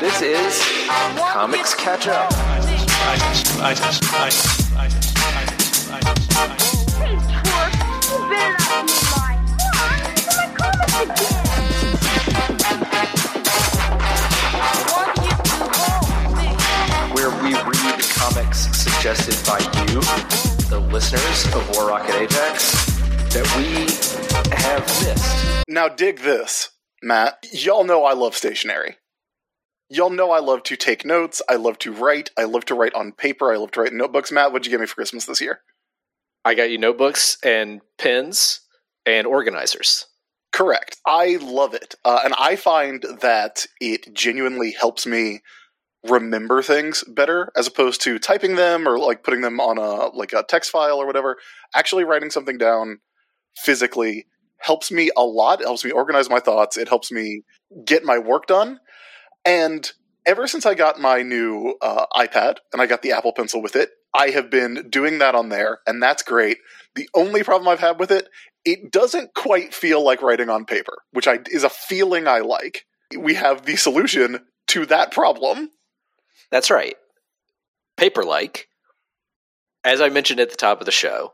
This is Comics Catch Up. Where we read comics suggested by you, the listeners of War Rocket Ajax, that we have missed. Now, dig this, Matt. Y'all know I love stationery. Y'all know I love to take notes. I love to write. I love to write on paper. I love to write in notebooks. Matt, what'd you get me for Christmas this year? I got you notebooks and pens and organizers. Correct. I love it. Uh, and I find that it genuinely helps me remember things better as opposed to typing them or like putting them on a like a text file or whatever. Actually writing something down physically helps me a lot. It helps me organize my thoughts. It helps me get my work done. And ever since I got my new uh, iPad and I got the Apple Pencil with it, I have been doing that on there, and that's great. The only problem I've had with it, it doesn't quite feel like writing on paper, which I, is a feeling I like. We have the solution to that problem. That's right. Paper like. as I mentioned at the top of the show,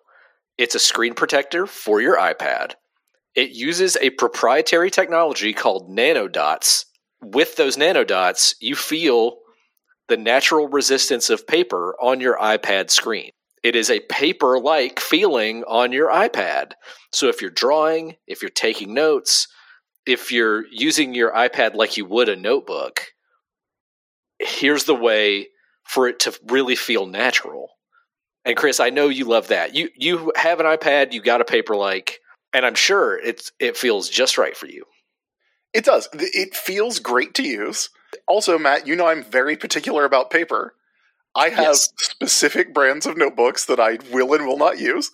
it's a screen protector for your iPad. It uses a proprietary technology called nanodots. With those nanodots, you feel the natural resistance of paper on your iPad screen. It is a paper like feeling on your iPad. So if you're drawing, if you're taking notes, if you're using your iPad like you would a notebook, here's the way for it to really feel natural. And Chris, I know you love that. You you have an iPad, you got a Paperlike, and I'm sure it's it feels just right for you. It does. It feels great to use. Also, Matt, you know I'm very particular about paper. I have Yes. specific brands of notebooks that I will and will not use,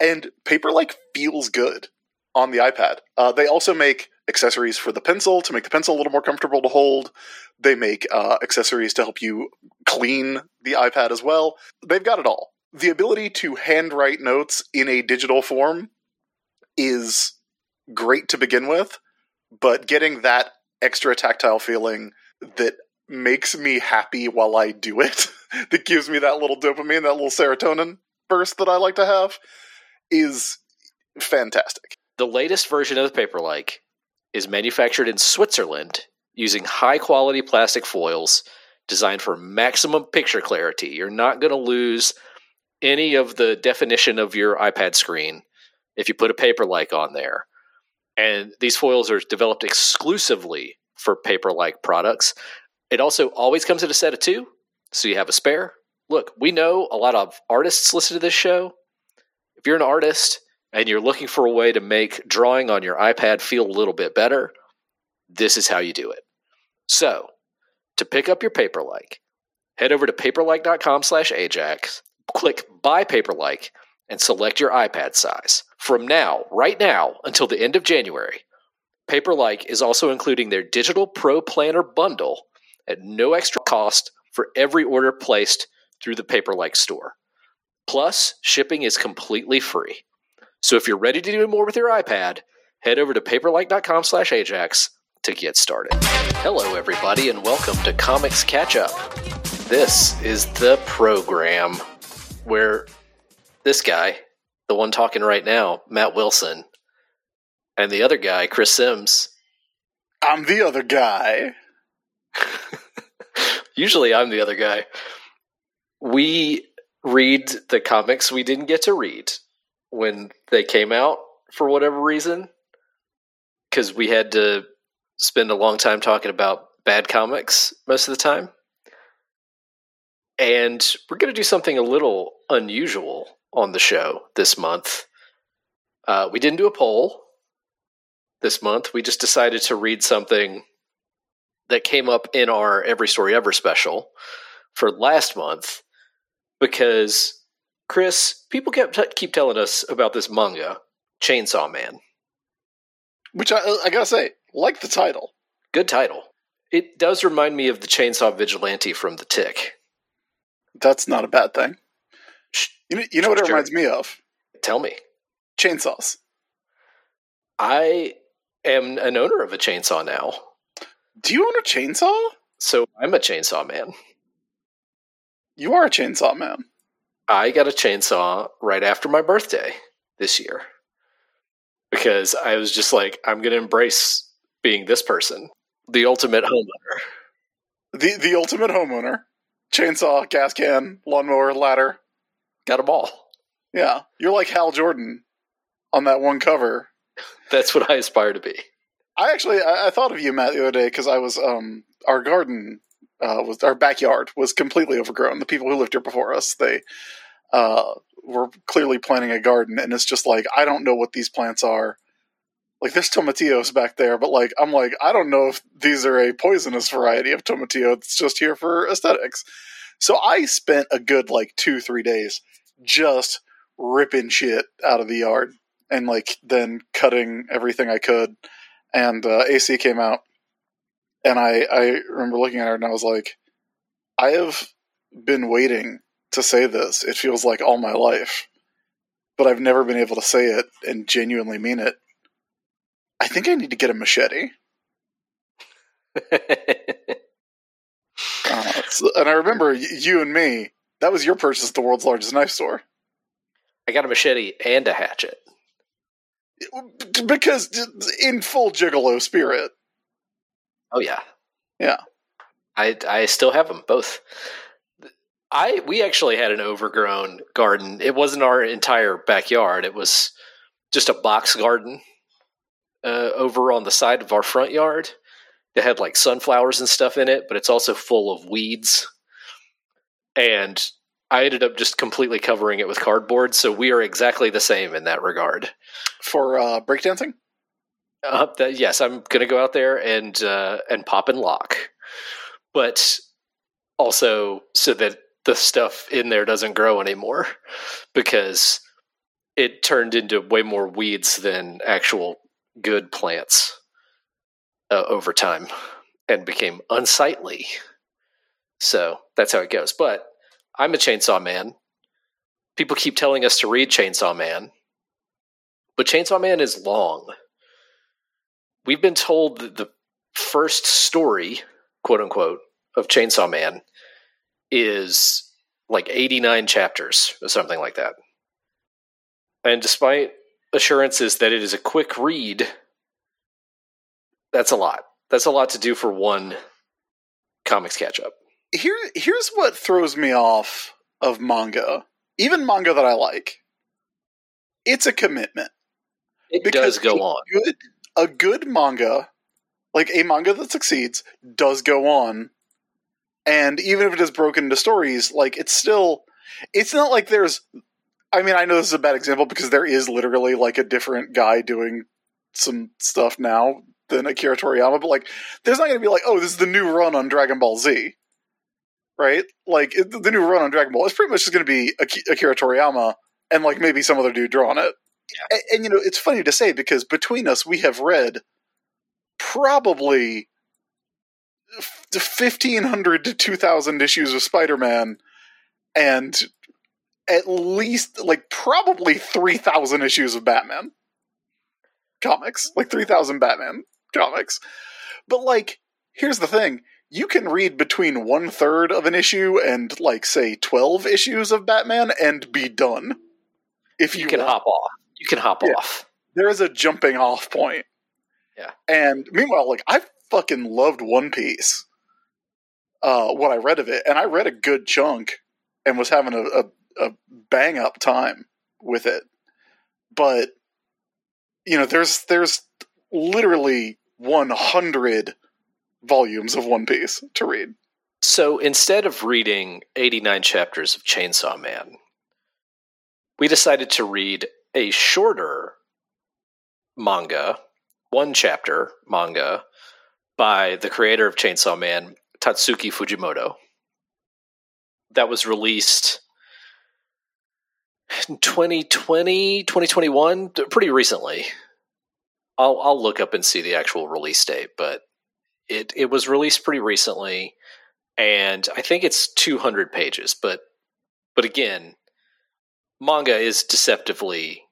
and Paperlike feels good on the iPad. Uh, they also make accessories for the pencil to make the pencil a little more comfortable to hold. They make uh, accessories to help you clean the iPad as well. They've got it all. The ability to handwrite notes in a digital form is great to begin with, but getting that extra tactile feeling that makes me happy while I do it, that gives me that little dopamine, that little serotonin burst that I like to have, is fantastic. The latest version of the Paperlike is manufactured in Switzerland using high quality plastic foils designed for maximum picture clarity. You're not going to lose any of the definition of your iPad screen if you put a Paperlike on there. And these foils are developed exclusively for Paperlike products. It also always comes in a set of two, so you have a spare. Look, we know a lot of artists listen to this show. If you're an artist and you're looking for a way to make drawing on your iPad feel a little bit better, this is how you do it. So, to pick up your Paperlike, head over to paperlike.com slash Ajax, click Buy Paperlike, and select your iPad size. From now, right now, until the end of January, Paperlike is also including their Digital Pro Planner bundle at no extra cost for every order placed through the Paperlike store. Plus, shipping is completely free. So if you're ready to do more with your iPad, head over to paperlike.com slash Ajax to get started. Hello, everybody, and welcome to Comics Catch Up. This is the program where this guy, the one talking right now, Matt Wilson, and the other guy, Chris Sims, I'm the other guy. usually I'm the other guy, we read the comics we didn't get to read when they came out for whatever reason because we had to spend a long time talking about bad comics most of the time. And we're going to do something a little unusual on the show this month. Uh, we didn't do a poll this month. We just decided to read something that came up in our Every Story Ever special for last month because Chris, people kept t- keep telling us about this manga, Chainsaw Man. Which I, I gotta say, like the title. Good title. It does remind me of the Chainsaw Vigilante from The Tick. That's not a bad thing. You know, you know what it reminds me of? Tell me. Chainsaws. I am an owner of a chainsaw now. Do you own a chainsaw? So I'm a chainsaw man. You are a chainsaw man. I got a chainsaw right after my birthday this year because I was just like, I'm going to embrace being this person, the ultimate homeowner. The the ultimate homeowner. Chainsaw, gas can, lawnmower, ladder. Got them all. Yeah. You're like Hal Jordan on that one cover. That's what I aspire to be. I actually I, I thought of you, Matt, the other day because I was um our garden uh, was our backyard was completely overgrown. The people who lived here before us, they uh, were clearly planting a garden, and it's just like I don't know what these plants are. Like there's tomatillos back there, but like I'm like I don't know if these are a poisonous variety of tomatillo that's just here for aesthetics. So I spent a good like two three days just ripping shit out of the yard and like then cutting everything I could. And uh, AC came out, and I I remember looking at her and I was like, I have been waiting to say this. It feels like all my life, but I've never been able to say it and genuinely mean it. I think I need to get a machete. Uh, so- and I remember y- you and me. That was your purchase at the world's largest knife store. I got a machete and a hatchet. Because in full gigolo spirit. Oh yeah, Yeah. I I still have them both. I we actually had an overgrown garden. It wasn't our entire backyard. It was just a box garden uh, over on the side of our front yard. That had like sunflowers and stuff in it, but it's also full of weeds. And I ended up just completely covering it with cardboard. So we are exactly the same in that regard. For uh, breakdancing? Uh, that, yes, I'm going to go out there and uh, and pop and lock, but also so that the stuff in there doesn't grow anymore because it turned into way more weeds than actual good plants uh, over time and became unsightly. So that's how it goes. But I'm a chainsaw man. People keep telling us to read Chainsaw Man, but Chainsaw Man is long we've been told that the first story, quote unquote, of Chainsaw Man is like 89 chapters or something like that. And despite assurances that it is a quick read, that's a lot. That's a lot to do for one comics catch up. Here, here's what throws me off of manga, even manga that I like. It's a commitment. It Because does go on. Good, a good manga, like a manga that succeeds, does go on. And even if it is broken into stories, like it's still, it's not like there's. I mean, I know this is a bad example because there is literally like a different guy doing some stuff now than Akira Toriyama, but like, there's not going to be like, oh, this is the new run on Dragon Ball Z, right? Like it, the new run on Dragon Ball is pretty much just going to be Aki- Akira Toriyama and like maybe some other dude drawing it. And, and you know, it's funny to say because between us, we have read probably fifteen hundred to two thousand issues of Spider-Man, and at least like probably three thousand issues of Batman comics, like three thousand Batman comics. But like, here's the thing: you can read between one third of an issue and like say twelve issues of Batman and be done. If you, You can want. hop off. You can hop Yeah. off. there is a jumping off point. Yeah. And meanwhile, like I fucking loved One Piece. Uh, what I read of it, and I read a good chunk, and was having a, a, a bang up time with it. But you know, there's there's literally 100 volumes of One Piece to read. So instead of reading 89 chapters of Chainsaw Man, we decided to read a shorter manga, one chapter manga, by the creator of Chainsaw Man, Tatsuki Fujimoto. That was released 2020, 2021, pretty recently. I'll, I'll look up and see the actual release date, but it, it was released pretty recently and I think it's 200 pages. But but again, manga is deceptively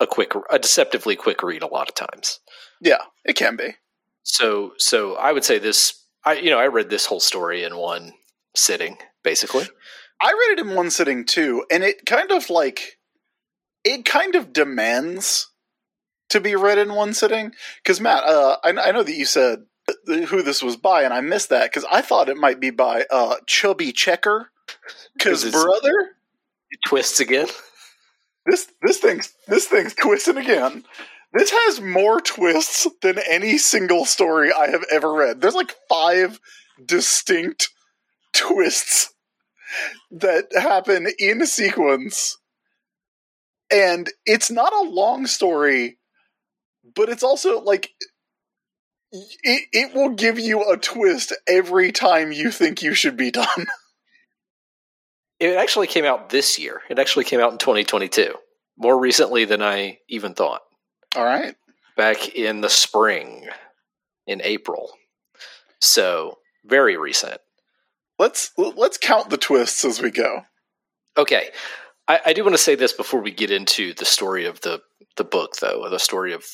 a quick, a deceptively quick read a lot of times. Yeah, it can be. So, so I would say this. I, you know, I read this whole story in one sitting, basically. I read it in one sitting too, and it kind of like it kind of demands to be read in one sitting. Because Matt, uh, I, I know that you said who this was by, and I missed that because I thought it might be by uh, Chubby Checker. Because brother, It twists again. this this thing's this thing's twisting again. This has more twists than any single story I have ever read. There's like five distinct twists that happen in sequence. And it's not a long story, but it's also like it, it will give you a twist every time you think you should be done. It actually came out this year. It actually came out in 2022, more recently than I even thought. All right. Back in the spring, in April. So very recent. Let's let's count the twists as we go. Okay, I, I do want to say this before we get into the story of the the book, though, the story of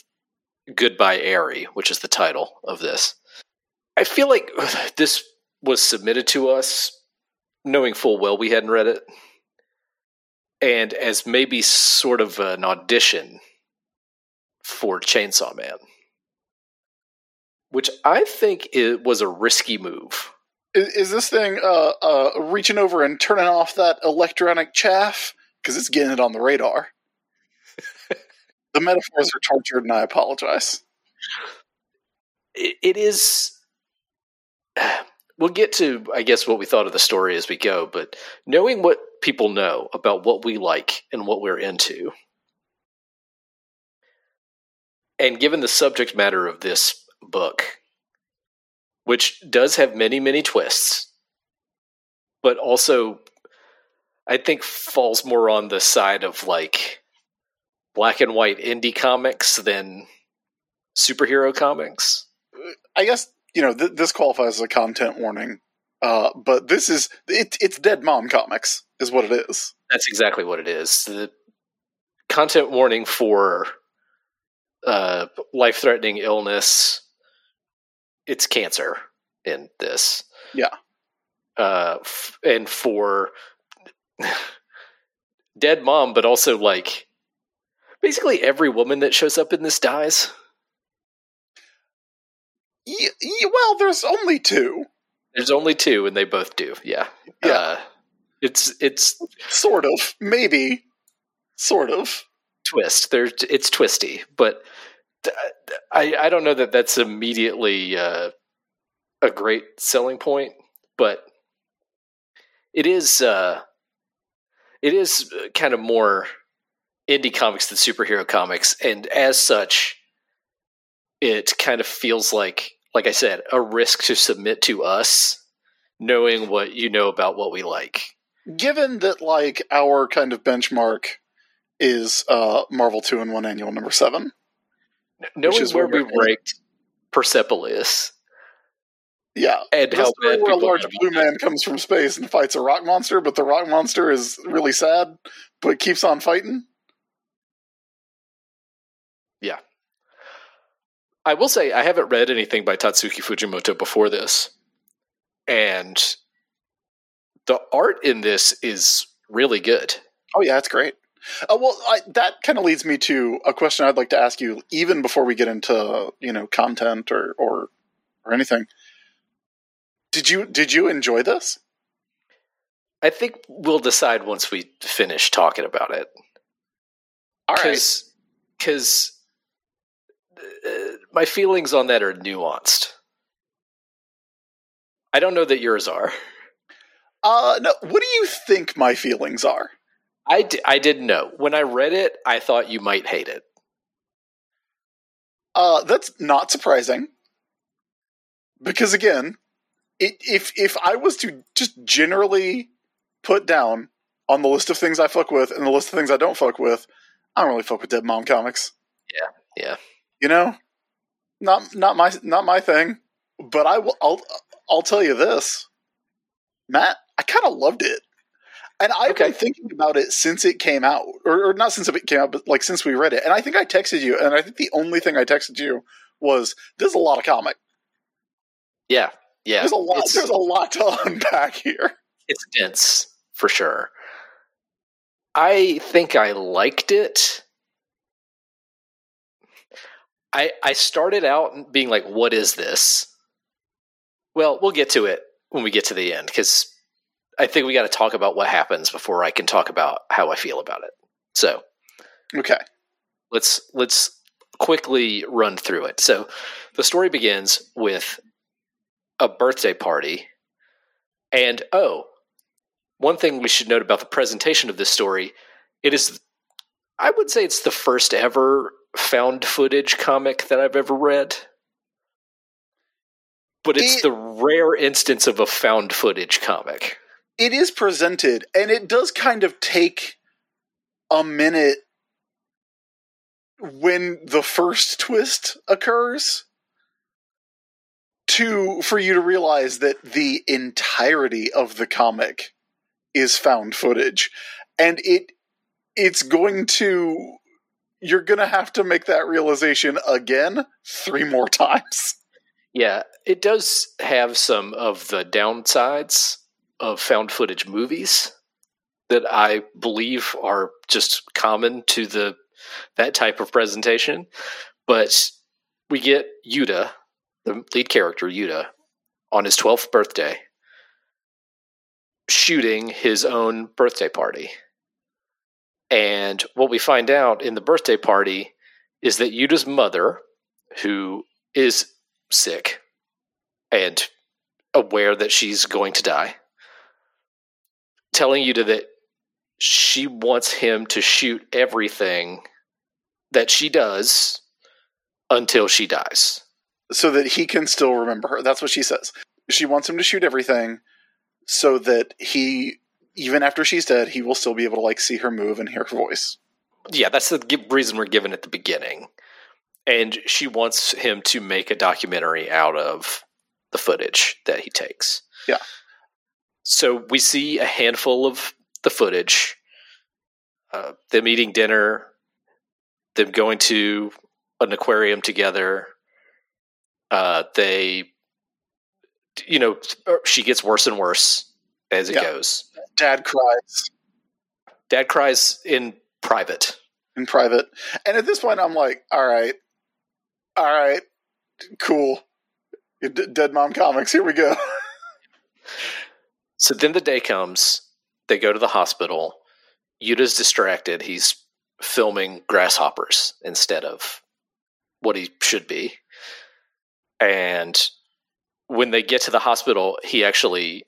Goodbye Eri, which is the title of this. I feel like this was submitted to us knowing full well we hadn't read it, and as maybe sort of an audition for Chainsaw Man, which I think it was a risky move. Is, is this thing uh, uh, reaching over and turning off that electronic chaff? Because it's getting it on the radar. the metaphors are tortured, and I apologize. it, it is we'll get to i guess what we thought of the story as we go but knowing what people know about what we like and what we're into and given the subject matter of this book which does have many many twists but also i think falls more on the side of like black and white indie comics than superhero comics I guess you know th- this qualifies as a content warning, uh, but this is it, it's Dead Mom Comics, is what it is. That's exactly what it is. The content warning for uh, life threatening illness. It's cancer in this. Yeah. Uh, f- and for dead mom, but also like basically every woman that shows up in this dies. Y- y- well, there's only two, There's only two, and they both do. Yeah. Yeah. Uh, it's it's sort of, maybe, sort of. twist. There, it's twisty, but I I don't know that that's immediately uh, a great selling point, but it is uh, it is kind of more indie comics than superhero comics, and as such, it kind of feels like, like I said, a risk to submit to us, knowing what you know about what we like. Given that, like, our kind of benchmark is uh, Marvel Two-in-One annual number seven. Knowing is where we ranked Persepolis Yeah, and how bad where a large blue man comes from space and fights a rock monster, but the rock monster is really sad, but keeps on fighting. Yeah, I will say I haven't read anything by Tatsuki Fujimoto before this, and the art in this is really good. Oh yeah, it's great. Uh, well, I, that kind of leads me to a question I'd like to ask you, even before we get into you know content or or or anything. Did you did you enjoy this? I think we'll decide once we finish talking about it. All right. Because because uh, my feelings on that are nuanced. I don't know that yours are. Uh, no. What do you think my feelings are? I, d- I didn't know. When I read it, I thought you might hate it. Uh, that's not surprising. Because again, it, if if I was to just generally put down on the list of things I fuck with and the list of things I don't fuck with, I don't really fuck with Dead Mom comics. Yeah, yeah. You know, not not my not my thing. But I will. I'll I'll tell you this, Matt. I kind of loved it. And I've Okay. been thinking about it since it came out, or, or not since it came out, but like since we read it. And I think I texted you, and I think the only thing I texted you was, "There's a lot of comic. Yeah, yeah. There's a lot. There's a lot to unpack here." it's dense for sure. I think I liked it. I I started out being like, "What is this?" Well, we'll get to it when we get to the end because I think we got to talk about what happens before I can talk about how I feel about it. So Okay. let's let's quickly run through it. So the story begins with a birthday party, and oh, one thing we should note about the presentation of this story: it is, I would say, it's the first ever found footage comic that I've ever read. But it's It- the rare instance of a found footage comic. It is presented, and it does kind of take a minute when the first twist occurs to for you to realize that the entirety of the comic is found footage. And it it's going to you're going to have to make that realization again three more times. Yeah, it does have some of the downsides of found footage movies that I believe are just common to the that type of presentation. But we get Yuta, the lead character Yuta, on his 12th birthday shooting his own birthday party. And what we find out in the birthday party is that Yuta's mother, who is sick and aware that she's going to die, telling Yuta that she wants him to shoot everything that she does until she dies. so that he can still remember her. That's what she says. She wants him to shoot everything so that he, even after she's dead, he will still be able to like see her move and hear her voice. Yeah, that's the reason we're given at the beginning. And she wants him to make a documentary out of the footage that he takes. Yeah. So we see a handful of the footage uh, them eating dinner, them going to an aquarium together. Uh, they, you know, she gets worse and worse as it Yeah. goes. Dad cries Dad cries in private. in private. And at this point, I'm like, all right, all right, cool. D- Dead Mom Comics, here we go. So then the day comes. They go to the hospital. Yuta's distracted. He's filming grasshoppers instead of what he should be. And when they get to the hospital, he actually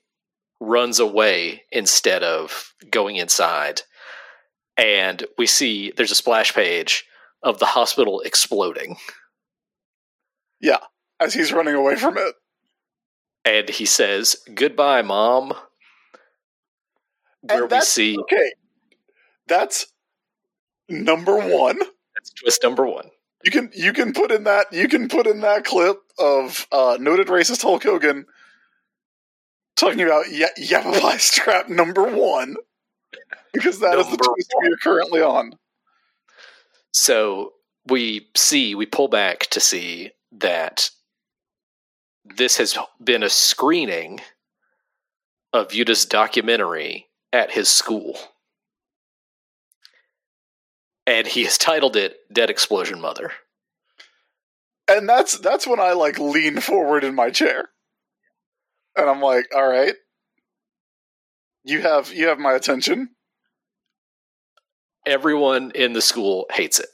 runs away instead of going inside. And we see there's a splash page of the hospital exploding. yeah, as he's running away from it. And he says, Goodbye, mom. Where And we see Okay, that's number one. that's twist number one. You can you can put in that you can put in that clip of uh, noted racist Hulk Hogan talking about y- Yavapai strap number one because that is the Number twist we are currently on. So we see, we pull back to see that this has been a screening of Yuta's documentary at his school. And he has titled it Dead Explosion Mother. And that's that's when I like lean forward in my chair, and I'm like, all right, you have you have my attention. Everyone in the school hates it.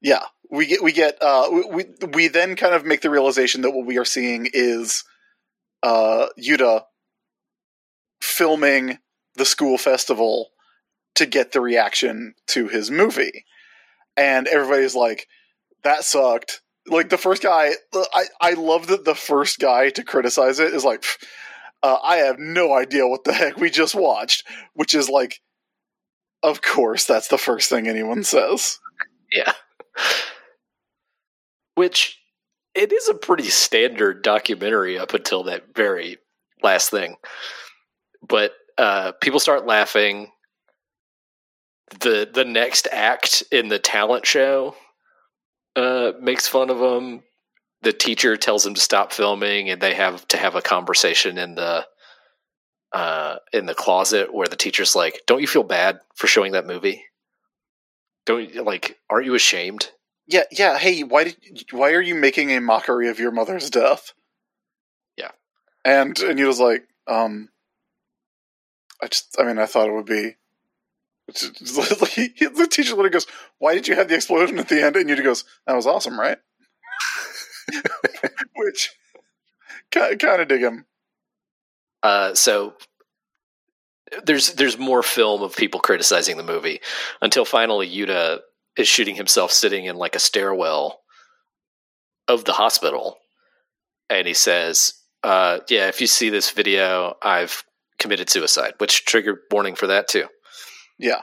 Yeah, we get we get uh we we, then kind of make the realization that what we are seeing is uh Yuta filming the school festival to get the reaction to his movie. And everybody's like that sucked. Like the first guy I I love that the first guy to criticize it is like uh, I have no idea what the heck we just watched, which is like of course that's the first thing anyone says. Yeah. Which it is a pretty standard documentary up until that very last thing. But uh, people start laughing. the The next act in the talent show uh, makes fun of them. The teacher tells them to stop filming, and they have to have a conversation in the uh, in the closet where the teacher's like, "Don't you feel bad for showing that movie? Don't you, like, aren't you ashamed?" Yeah, yeah. Hey, why did why are you making a mockery of your mother's death? Yeah. And Anita's like, um, I just, I mean, I thought it would be. it's- it's like- the teacher literally goes, "Why did you have the explosion at the end?" And Anita goes, "That was awesome, right?" Which kind of dig him. Uh, so there's there's more film of people criticizing the movie until finally Yuta is shooting himself sitting in like a stairwell of the hospital, and he says, uh, "Yeah, if you see this video, I've committed suicide." Which triggered warning for that too. Yeah.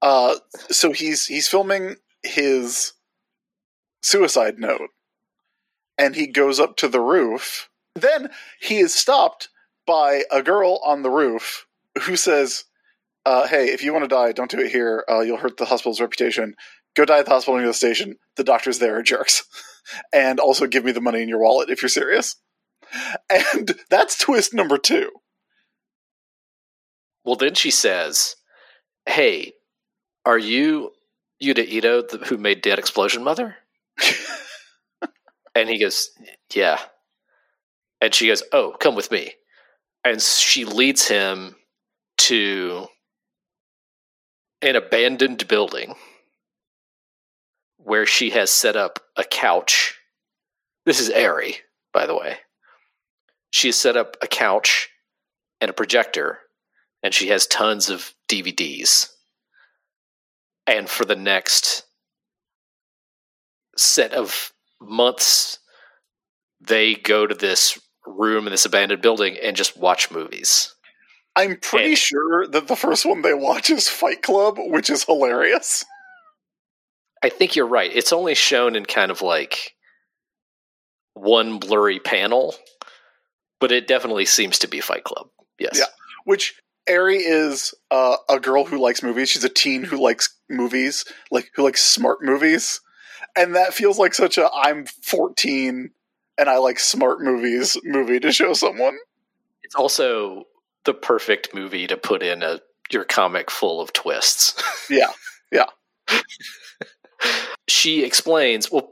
Uh, so he's he's filming his suicide note, and he goes up to the roof. Then he is stopped by a girl on the roof who says, uh, "Hey, if you want to die, don't do it here. Uh, you'll hurt the hospital's reputation. Go die at the hospital near the station. The doctors there are jerks, and also give me the money in your wallet if you're serious." And that's twist number two. Well, then she says, "Hey, are you Yuta Ito, the, who made Dead Explosion Mother?" and he goes, "Yeah." And she goes, "Oh, come with me." And she leads him to an abandoned building where she has set up a couch. This is Eri, by the way. She has set up a couch and a projector and she has tons of DVDs. And for the next set of months, they go to this room in this abandoned building and just watch movies. I'm pretty And- sure that the first one they watch is Fight Club, which is hilarious. I think you're right. It's only shown in kind of like one blurry panel, but it definitely seems to be Fight Club. Yes. Yeah. Which Eri is uh, a girl who likes movies. She's a teen who likes movies, like who likes smart movies, and that feels like such a I'm 14 and I like smart movies movie to show someone. It's also the perfect movie to put in a your comic full of twists. Yeah, Yeah. she explains, well,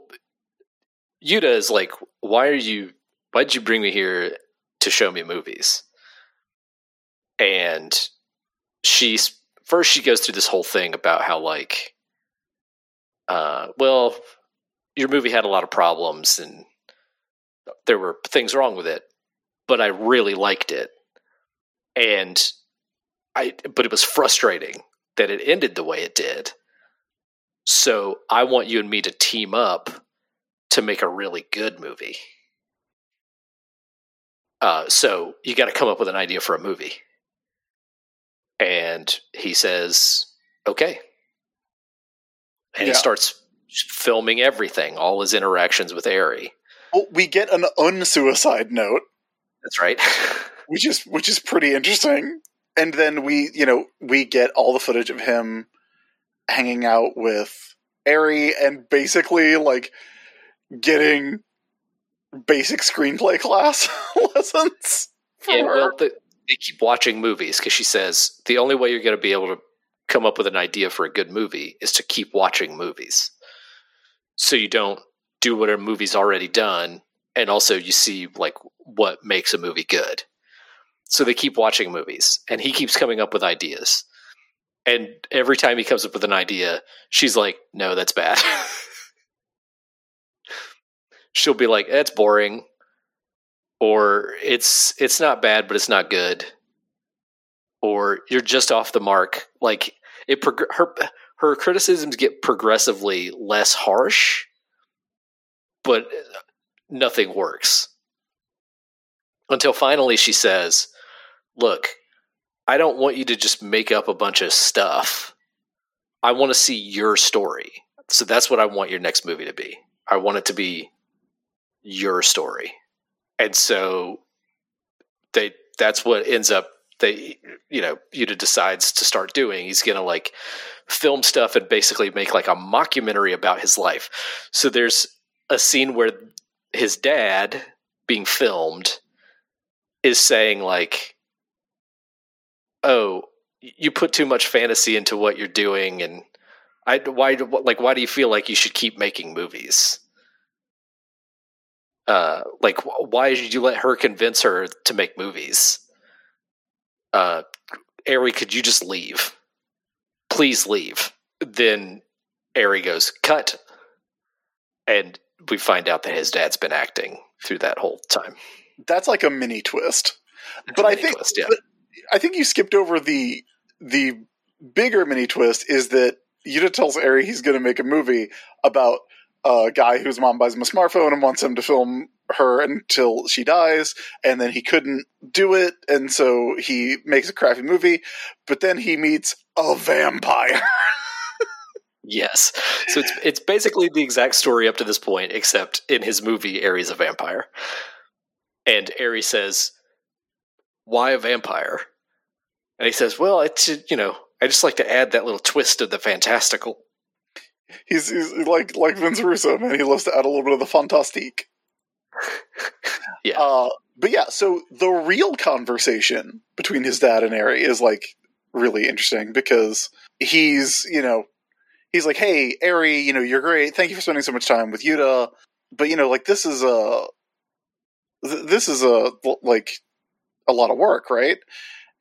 Yuta is like, why are you, why'd you bring me here to show me movies? And she's, first she goes through this whole thing about how, like, uh, well, your movie had a lot of problems and there were things wrong with it, but I really liked it. And I, but it was frustrating that it ended the way it did. So I want you and me to team up to make a really good movie. Uh, so you got to come up with an idea for a movie. And he says, okay. And Yeah. he starts filming everything, all his interactions with Eri. well, we get an unsuicide note, That's right. which is which is pretty interesting. And then we, you know, we get all the footage of him hanging out with Eri and basically like getting basic screenplay class lessons. her. well, the, they keep watching movies because she says the only way you're going to be able to come up with an idea for a good movie is to keep watching movies. So you don't do what a movie's already done, and also you see like what makes a movie good. So they keep watching movies, and he keeps coming up with ideas. And every time he comes up with an idea, she's like, "No, that's bad." She'll be like, "That's boring." or it's it's not bad but it's not good or you're just off the mark like it prog- her her criticisms get progressively less harsh but nothing works. Until finally she says look i don't want you to just make up a bunch of stuff. I want to see your story. So that's what i want your next movie to be. I want it to be your story. And so they that's what ends up they you know Yuta decides to start doing. He's gonna like film stuff and basically make like a mockumentary about his life. So there's a scene where his dad being filmed is saying like oh you put too much fantasy into what you're doing and I why like why do you feel like you should keep making movies? Uh, like why did you let her convince her to make movies? Uh, Eri, could you just leave? Please leave. Then Eri goes, cut. And we find out that his dad's been acting through that whole time. That's like a mini twist. But I think twist, yeah. I think you skipped over the the bigger mini twist is that Yuta tells Eri he's going to make a movie about a guy whose mom buys him a smartphone and wants him to film her until she dies, and then he couldn't do it, and so he makes a crappy movie. But then he meets a vampire. Yes. So it's it's basically the exact story up to this point, except in his movie, Eri's a vampire. And Ares says, Why a vampire? And he says, Well, it's you know, I just like to add that little twist of the fantastical. he's, he's like like Vince Russo, man. He loves to add a little bit of the fantastique. Yeah. Uh, but yeah, so the real conversation between his dad and Eri is like really interesting because he's, you know, he's like, "Hey, Eri, you know, you're great. Thank you for spending so much time with Yuta, but you know, like this is a th- this is a like a lot of work, right?"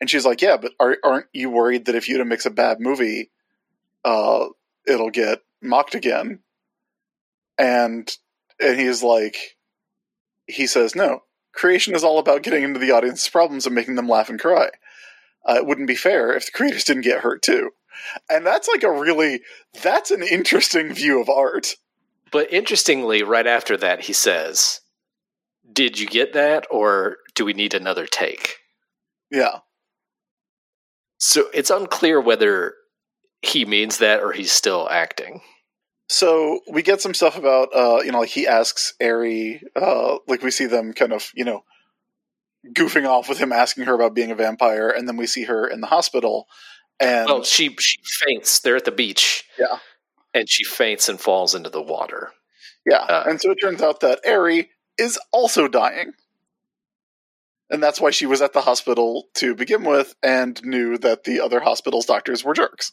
And she's like, "Yeah, but are, aren't you worried that if Yuta makes a bad movie, uh, it'll get mocked again?" And and he's like, he says, "No, creation is all about getting into the audience's problems and making them laugh and cry. Uh, it wouldn't be fair if the creators didn't get hurt too." And that's like a really that's an interesting view of art. But interestingly, right after that, he says, Did you get that, or do we need another take? Yeah. So it's unclear whether he means that or he's still acting. So we get some stuff about uh, you know, like he asks Eri, uh, like we see them kind of, you know, goofing off with him asking her about being a vampire, and then we see her in the hospital and Well, she she faints. They're at the beach. Yeah. And she faints and falls into the water. Yeah, Uh, and so it turns out that Eri is also dying. And that's why she was at the hospital to begin with and knew that the other hospital's doctors were jerks.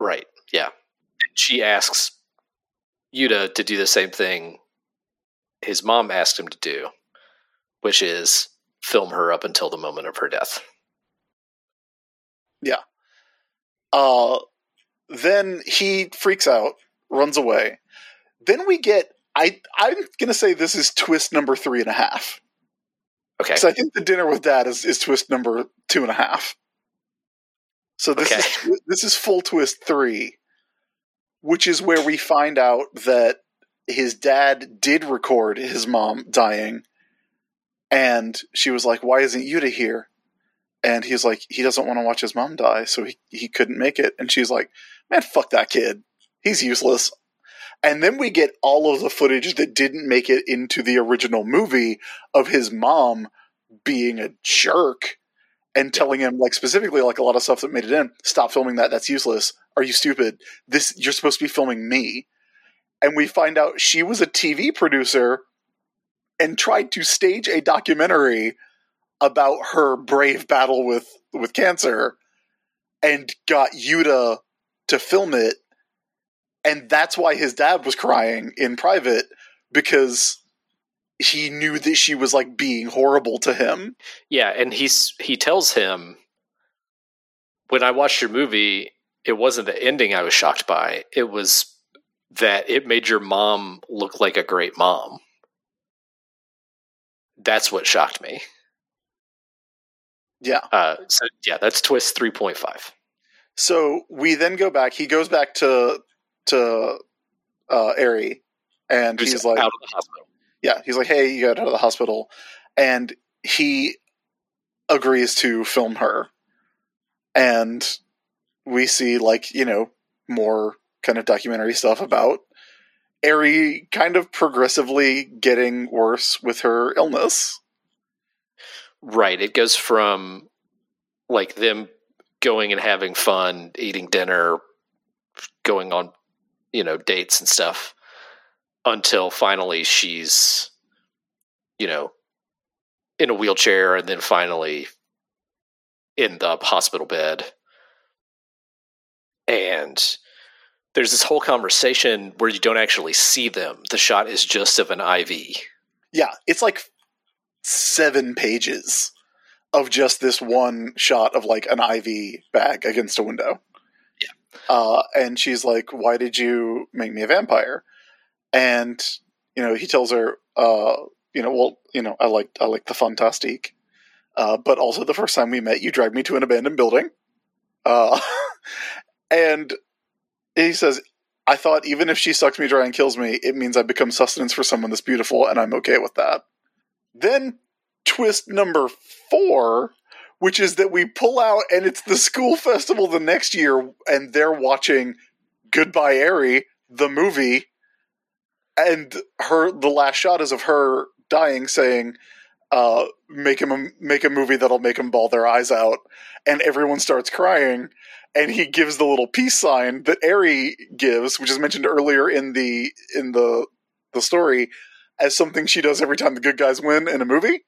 Right. Yeah. She asks Yuta to do the same thing his mom asked him to do, which is film her up until the moment of her death. Uh, then he freaks out, runs away. Then we get I I'm gonna say this is twist number three and a half. Okay. Because I think the dinner with dad is, is twist number two and a half. So this Okay. is this is full twist three, which is where we find out that his dad did record his mom dying, and she was like, "Why isn't Yuta here?" And he's like, "He doesn't want to watch his mom die, so he he couldn't make it." And she's like, "Man, fuck that kid. He's useless." And then we get all of the footage that didn't make it into the original movie of his mom being a jerk and telling him like specifically like a lot of stuff that made it in stop filming that that's useless are you stupid this you're supposed to be filming me and we find out she was a tv producer and tried to stage a documentary about her brave battle with with cancer and got yuta to film it and that's why his dad was crying in private because he knew that she was like being horrible to him Yeah, and he's he tells him when I watched your movie, it wasn't the ending I was shocked by. It was that it made your mom look like a great mom. That's what shocked me. Yeah Uh, so yeah, that's twist three point five. So we then go back. He goes back to to uh, Eri, and Who's he's like, out of the hospital. "Yeah." He's like, "Hey, you got out of the hospital," and he agrees to film her. And we see like you know more kind of documentary stuff about Eri kind of progressively getting worse with her illness. Right. It goes from like them going and having fun, eating dinner, going on, you know, dates and stuff until finally she's, you know, in a wheelchair and then finally in the hospital bed. And there's this whole conversation where you don't actually see them. The shot is just of an IV. Yeah, it's like seven pages of just this one shot of like an IV bag against a window. Yeah. Uh, and she's like, "Why did you make me a vampire?" And you know, he tells her, uh, "You know, well, you know, I like I like the fantastique, uh, but also the first time we met, you dragged me to an abandoned building." Uh, and he says, "I thought even if she sucks me dry and kills me, it means I become sustenance for someone that's beautiful, and I'm okay with that." Then twist number four, which is that we pull out and it's the school festival the next year, and they're watching Goodbye Eri, the movie, and her the last shot is of her dying, saying, uh, "Make him a, make a movie that'll make them bawl their eyes out," and everyone starts crying. And he gives the little peace sign that Eri gives, which is mentioned earlier in the in the the story, as something she does every time the good guys win in a movie.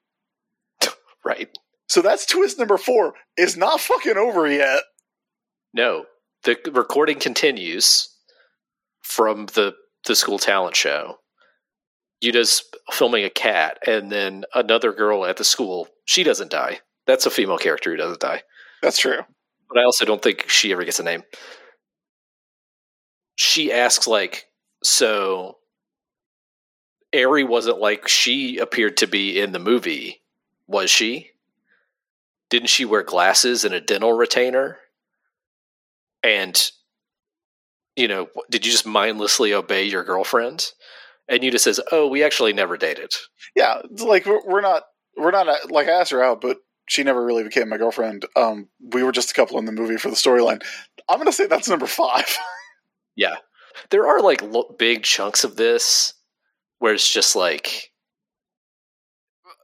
Right. So that's twist number four. Is not fucking over yet. No. The recording continues from the the school talent show. Yuta's filming a cat, and then another girl at the school. She doesn't die. That's a female character who doesn't die. That's true. But I also don't think she ever gets a name. She asks, like, so Eri wasn't like she appeared to be in the movie, was she? Didn't she wear glasses and a dental retainer? And, you know, did you just mindlessly obey your girlfriend? And Yuta says, "Oh, we actually never dated." Yeah, like we're not we're not uh, like I asked her out, but she never really became my girlfriend. Um, we were just a couple in the movie for the storyline. I'm gonna say that's number five. Yeah, there are like lo- big chunks of this where it's just like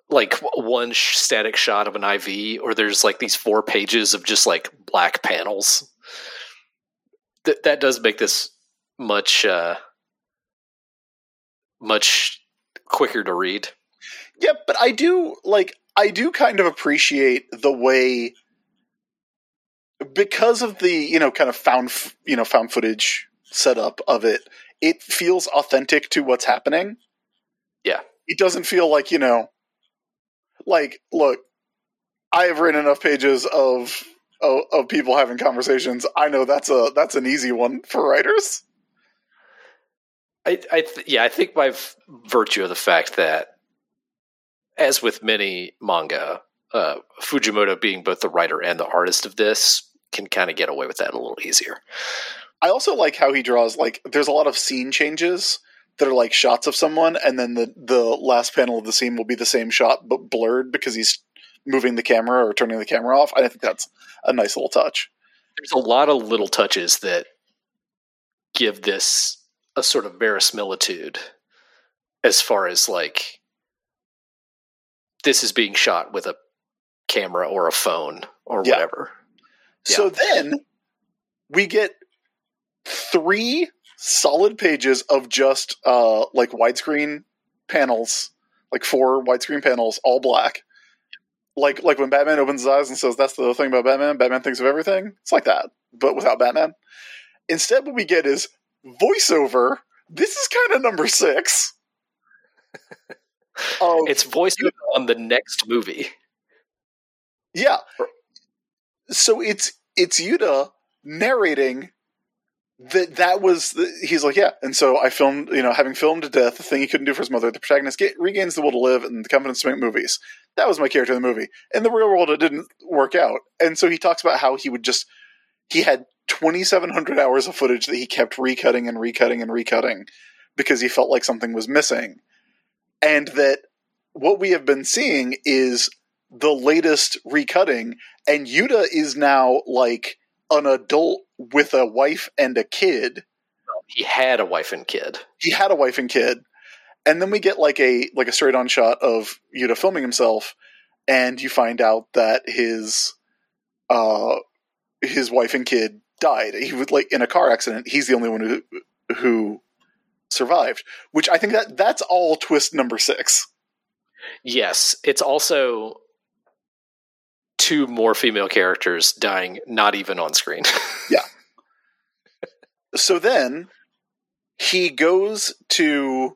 like one sh- static shot of an IV, or there's like these four pages of just like black panels. That that does make this much uh, much quicker to read. yeah, but I do like I do kind of appreciate the way because of the you know kind of found you know found footage setup of it. It feels authentic to what's happening. Yeah. it doesn't feel like you know like look i have written enough pages of of, of people having conversations i know that's a that's an easy one for writers I, I th- yeah, I think by v- virtue of the fact that, as with many manga, uh, Fujimoto being both the writer and the artist of this can kind of get away with that a little easier. i also like how he draws like there's a lot of scene changes that are like shots of someone and then the the last panel of the scene will be the same shot but blurred because he's moving the camera or turning the camera off i think that's a nice little touch There's a lot of little touches that give this a sort of verisimilitude as far as like this is being shot with a camera or a phone or Yeah. whatever. So then we get three solid pages of just uh like widescreen panels, like four widescreen panels, all black. Like like when Batman opens his eyes and says that's the thing about Batman, Batman thinks of everything. It's like that, but without Batman. Instead what we get is voiceover. This is kind of number six. of It's voiced on the next movie. Yeah. So it's it's Yuta narrating that that was the, he's like yeah. And so i filmed you know having filmed to death the thing he couldn't do for his mother the protagonist get, regains the will to live and the confidence to make movies. That was my character in the movie. In the real world it didn't work out. And so he talks about how he would just he had 2700 hours of footage that he kept recutting and recutting and recutting because he felt like something was missing. And that what we have been seeing is the latest recutting and Yuta is now like an adult with a wife and a kid. He had a wife and kid. He had a wife and kid. And then we get like a like a straight on shot of Yuta filming himself and you find out that his uh, his wife and kid died. He was like in a car accident. He's the only one who who survived. Which I think that that's all twist number six. Yes, it's also two more female characters dying, not even on screen. Yeah. So then he goes to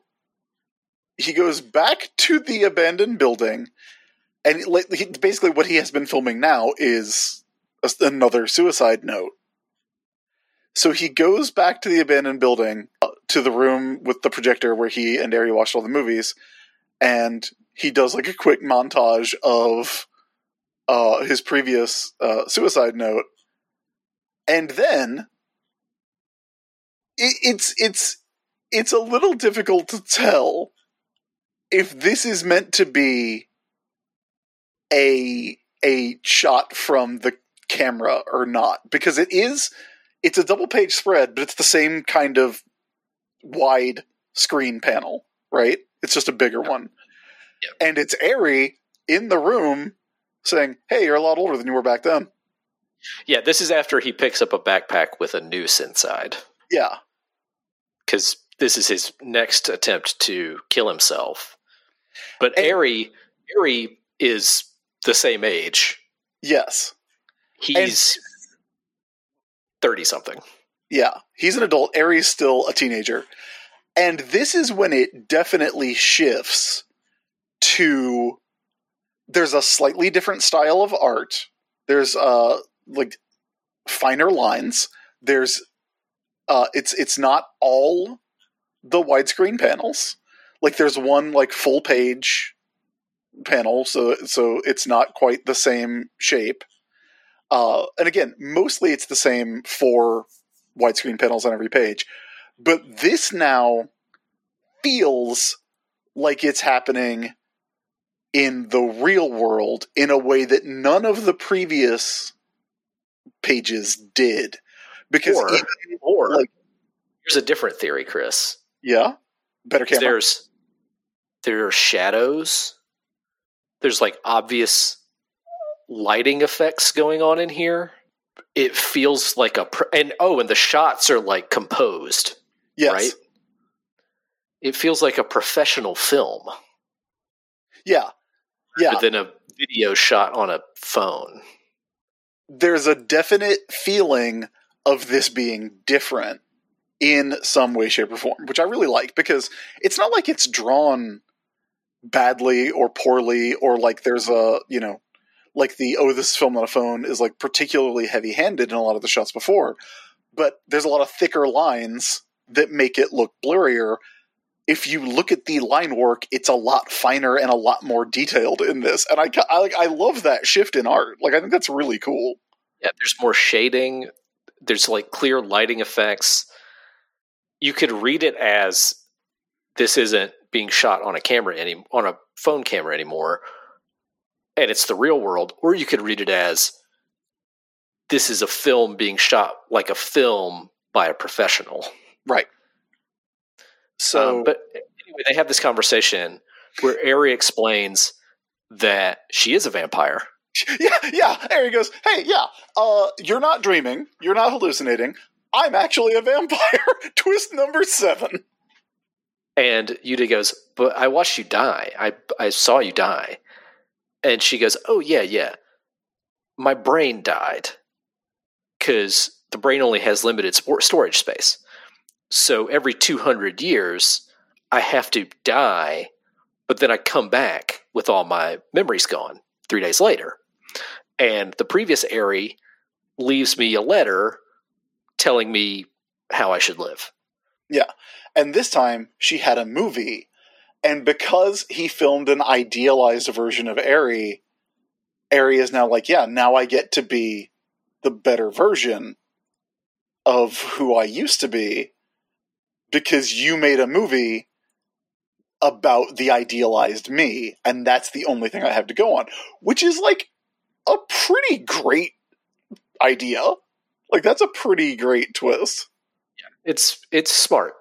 he goes back to the abandoned building, and basically what he has been filming now is another suicide note. So he goes back to the abandoned building, uh, to the room with the projector where he and Eri watched all the movies, and he does like a quick montage of uh, his previous uh, suicide note, and then it, it's it's it's a little difficult to tell if this is meant to be a a shot from the camera or not because it is it's a double page spread but it's the same kind of wide screen panel right? It's just a bigger one. And it's Eri in the room saying hey you're a lot older than you were back then yeah, this is after he picks up a backpack with a noose inside yeah because this is his next attempt to kill himself. But And- Eri, Eri is the same age. yes He's thirty something. Yeah, he's an adult. Eri's still a teenager. And this is when it definitely shifts to there's a slightly different style of art. There's uh like finer lines. There's uh it's it's not all the widescreen panels. Like there's one like full page panel so so it's not quite the same shape. Uh and again, mostly it's the same four widescreen panels on every page. But this now feels like it's happening in the real world in a way that none of the previous pages did. Because Or- even- Or Like- there's a different theory, Chris. yeah, better camera. There's there are shadows. There's like obvious lighting effects going on in here. It feels like a pr- and oh, and the shots are like composed, yes. right? It feels like a professional film Yeah. Yeah. than a video shot on a phone. there's a definite feeling of this being different in some way, shape, or form, which I really like because it's not like it's drawn badly or poorly or like there's a, you know, like the, oh, this is filmed on a phone is like particularly heavy handed in a lot of the shots before, but there's a lot of thicker lines that make it look blurrier. If you look at the line work, it's a lot finer and a lot more detailed in this, and I, I like I love that shift in art. Like I think that's really cool. Yeah, there's more shading. There's like clear lighting effects. You could read it as this isn't being shot on a camera any on a phone camera anymore, and it's the real world. Or you could read it as this is a film being shot like a film by a professional. Right. So, Um, but anyway, they have this conversation where Eri explains that she is a vampire. yeah, yeah. He goes. Hey, yeah. Uh, you're not dreaming. You're not hallucinating. I'm actually a vampire. Twist number seven. And Yuta goes, But I watched you die. I, I saw you die. And she goes, Oh, yeah, yeah. My brain died because the brain only has limited storage space. So every 200 years, I have to die, but then I come back with all my memories gone three days later. And the previous Eri leaves me a letter telling me how I should live. Yeah. And this time, she had a movie. And because he filmed an idealized version of Eri, Eri is now like, yeah, now I get to be the better version of who I used to be because you made a movie about the idealized me, and that's the only thing I have to go on, which is like a pretty great idea. Like, that's a pretty great twist. Yeah, it's it's smart.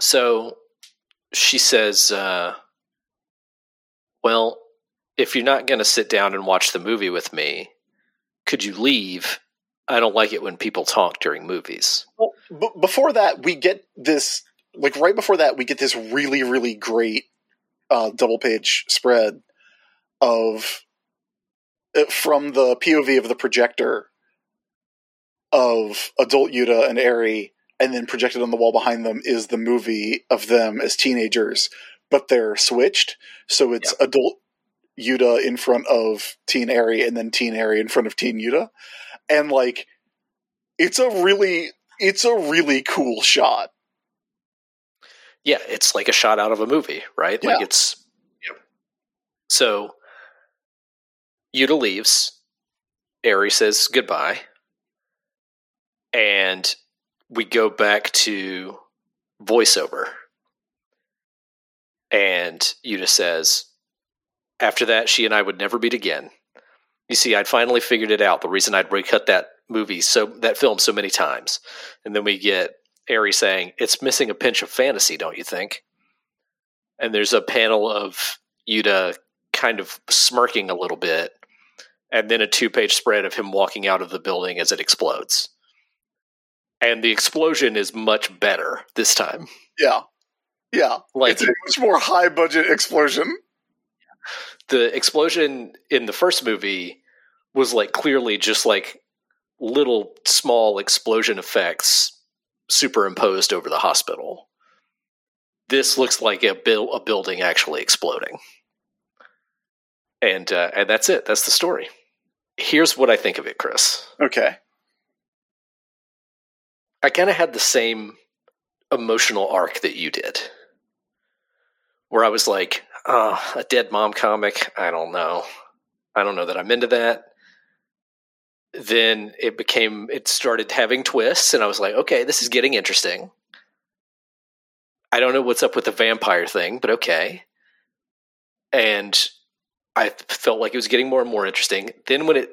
So she says, uh, "Well, if you're not going to sit down and watch the movie with me, could you leave? I don't like it when people talk during movies. Well, b- before that, we get this like right before that, we get this really really great uh, double page spread of uh, from the POV of the projector of adult Yuta and Eri, and then projected on the wall behind them is the movie of them as teenagers, but they're switched, so it's adult Yuta in front of teen Eri, and then teen Eri in front of teen Yuta, and like it's a really it's a really cool shot. Yeah, it's like a shot out of a movie, right? Like Yeah. it's so Yuta leaves. Eri says goodbye. And we go back to voiceover. And Yuta says, after that, she and I would never meet again. You see, I'd finally figured it out. The reason I'd recut that movie so that film so many times. And then we get Eri saying, It's missing a pinch of fantasy, don't you think? And there's a panel of Yuta kind of smirking a little bit, and then a two page spread of him walking out of the building as it explodes. And the explosion is much better this time. Yeah, yeah. Like it's a much more high budget explosion. The explosion in the first movie was like clearly just like little small explosion effects superimposed over the hospital. This looks like a bil- a building actually exploding, and uh, and that's it. That's the story. Here's what I think of it, Chris. Okay. I kind of had the same emotional arc that you did, where I was like, oh, a dead mom comic. I don't know. I don't know that I'm into that. Then it became, it started having twists, and I was like, okay, this is getting interesting. I don't know what's up with the vampire thing, but okay. And I felt like it was getting more and more interesting. Then when it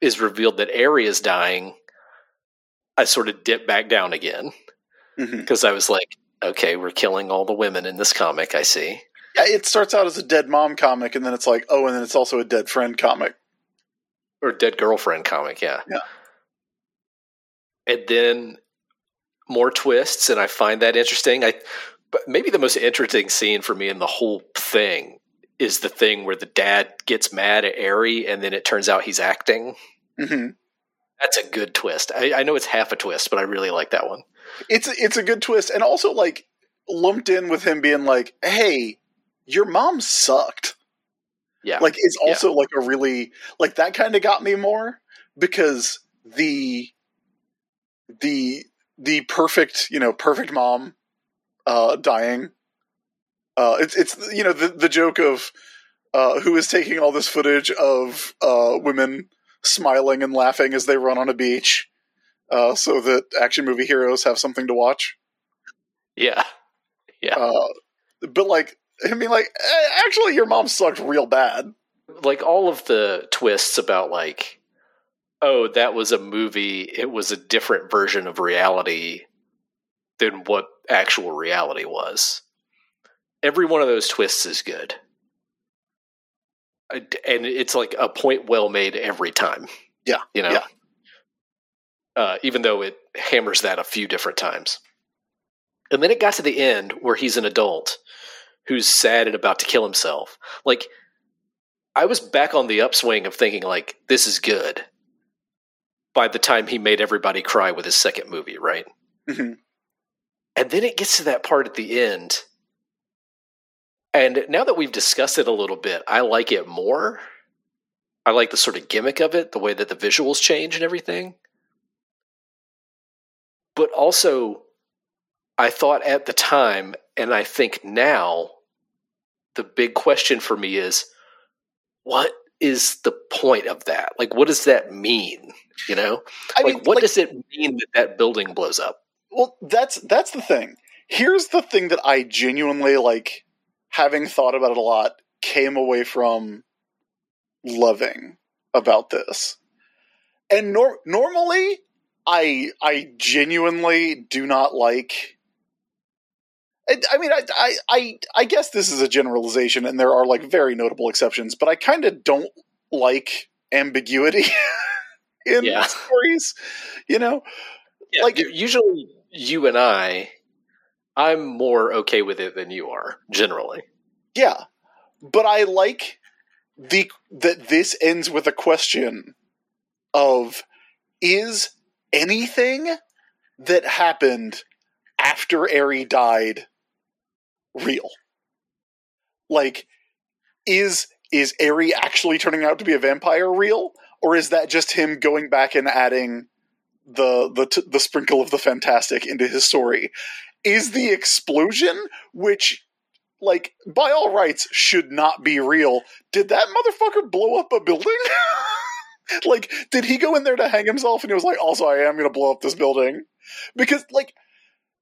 is revealed that Eri is dying, I sort of dipped back down again mm-hmm. because I was like, okay, we're killing all the women in this comic. I see. Yeah, it starts out as a dead mom comic, and then it's like, oh, and then it's also a dead friend comic. Or dead girlfriend comic, yeah. Yeah. And then more twists, and I find that interesting. I but maybe the most interesting scene for me in the whole thing is the thing where the dad gets mad at Eri, and then it turns out he's acting. hmm That's a good twist. I, I know it's half a twist, but I really like that one. It's it's a good twist, and also like lumped in with him being like, "Hey, your mom sucked." Yeah, Like it's also like a really like that kind of got me more because the the the perfect you know perfect mom uh dying uh it's it's you know the the joke of uh who is taking all this footage of uh women smiling and laughing as they run on a beach uh so that action movie heroes have something to watch yeah, yeah. uh but like i mean like eh, actually your mom sucked real bad. Like all of the twists about like oh that was a movie it was a different version of reality than what actual reality was. Every one of those twists is good. And it's like a point well made every time. Yeah, you know? yeah. uh, even though it hammers that a few different times. And then it got to the end where he's an adult who's sad and about to kill himself like I was back on the upswing of thinking like this is good by the time he made everybody cry with his second movie, right? Mhm. And then it gets to that part at the end. And now that we've discussed it a little bit, I like it more. I like the sort of gimmick of it, the way that the visuals change and everything. But also, I thought at the time, and I think now, the big question for me is what is the point of that? Like, what does that mean? You know, I like, mean, what like- does it mean that that building blows up? Well, that's that's the thing. Here's the thing that I genuinely like having thought about it a lot came away from loving about this. And nor- normally I I genuinely do not like I, I mean I, I I I guess this is a generalization and there are like very notable exceptions, but I kind of don't like ambiguity. in Yeah. stories. You know, Yeah, Like- usually you and I, I'm more okay with it than you are generally. Yeah, but I like the that this ends with a question of is anything that happened after Eri died real? Like is is Eri actually turning out to be a vampire real or is that just him going back and adding the the t- the sprinkle of the fantastic into his story? Is the explosion which like by all rights should not be real. Did that motherfucker blow up a building? like, did he go in there to hang himself and he was like, also I am gonna blow up this building? Because like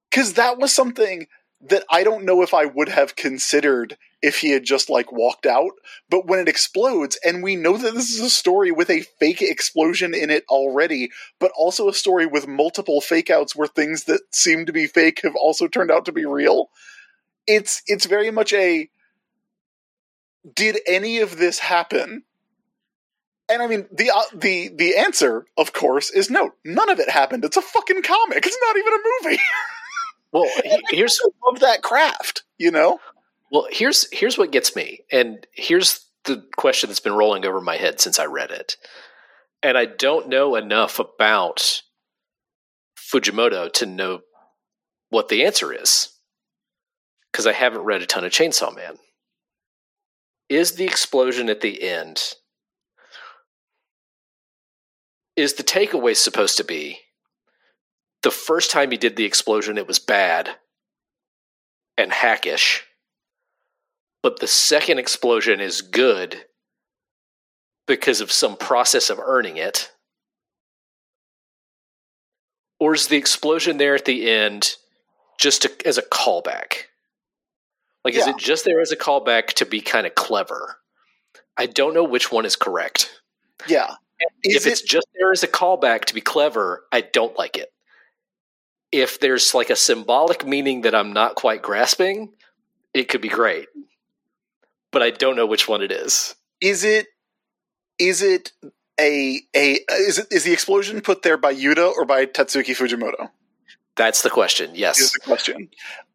because that was something that I don't know if I would have considered if he had just like walked out. But when it explodes, and we know that this is a story with a fake explosion in it already, but also a story with multiple fake outs where things that seem to be fake have also turned out to be real it's it's very much a did any of this happen? And i mean the uh, the the answer of course is no. None of it happened. It's a fucking comic. It's not even a movie Well, he- here's love that craft you know well here's here's what gets me, and here's the question that's been rolling over my head since I read it, and I don't know enough about Fujimoto to know what the answer is because I haven't read a ton of Chainsaw Man. Is the explosion at the end? Is the takeaway supposed to be the first time he did the explosion, it was bad and hackish, but the second explosion is good because of some process of earning it? Or is the explosion there at the end just to, as a callback? Like, is it just there as a callback to be kind of clever? I don't know which one is correct. yeah is if it's it just there as a callback to be clever, I don't like it. If there's like a symbolic meaning that I'm not quite grasping, it could be great. But I don't know which one it is. is it is it a a is it is the explosion put there by yuta or by tatsuki fujimoto That's the question. Yes. is the question.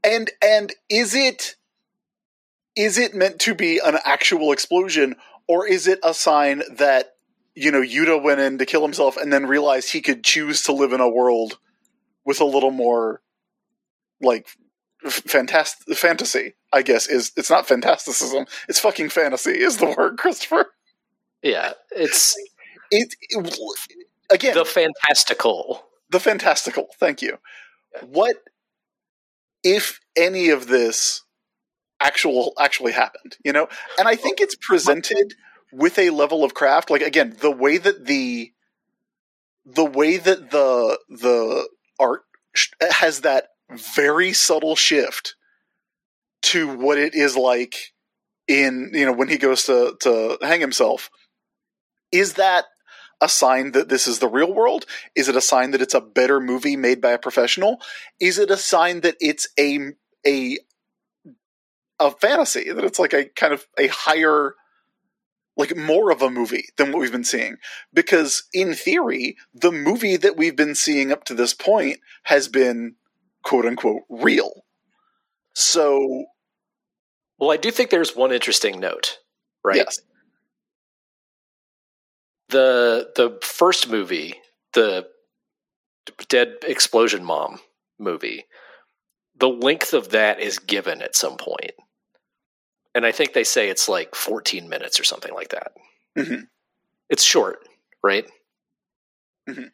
And and is it is it meant to be an actual explosion or is it a sign that you know Yuta went in to kill himself and then realized he could choose to live in a world with a little more like fantastic fantasy I guess is it's not fantasticism it's fucking fantasy is the word Christopher Yeah. It's it, it again the fantastical. the fantastical thank you what if any of this actual actually happened you know and i think it's presented with a level of craft like again the way that the the way that the the art has that mm-hmm. very subtle shift to what it is like in you know when he goes to to hang himself. Is that a sign that this is the real world? Is it a sign that it's a better movie made by a professional? Is it a sign that it's a a a fantasy that it's like a kind of a higher like more of a movie than what we've been seeing because in theory the movie that we've been seeing up to this point has been quote unquote real so Well, I do think there's one interesting note, right? yes the the first movie, the Dead Explosion Mom movie, the length of that is given at some point. And I think they say it's like 14 minutes or something like that. Mhm. It's short, right? Mhm.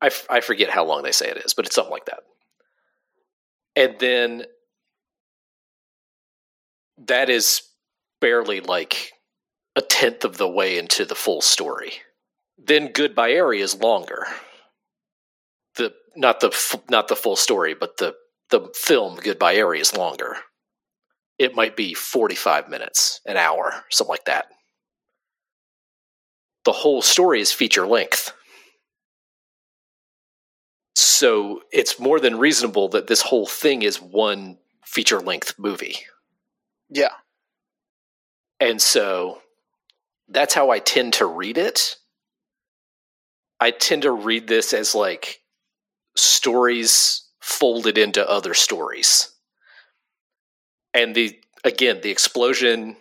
I, f- I forget how long they say it is, but it's something like that. And then that is barely like a tenth of the way into the full story. Then Goodbye Eri is longer. The not the f- not the full story, but the the film Goodbye Eri is longer. It might be 45 minutes, an hour, something like that. The whole story is feature length. So it's more than reasonable that this whole thing is one feature length movie. yeah And so that's how I tend to read it. I tend to read this as like stories folded into other stories. And the again, the explosion.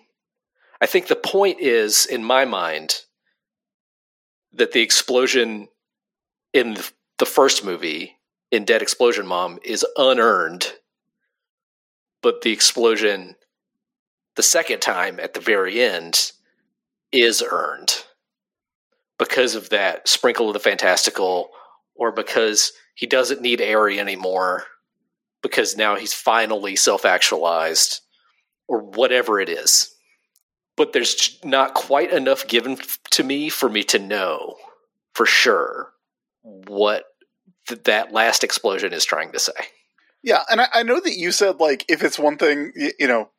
I think the point is in my mind that the explosion in the first movie in Dead Explosion Mom is unearned, but the explosion the second time at the very end is earned because of that sprinkle of the fantastical or because he doesn't need Eri anymore because now he's finally self actualized or whatever it is. But there's not quite enough given to me for me to know for sure what th- that last explosion is trying to say. Yeah, and I, I know that you said like if it's one thing, y- you know,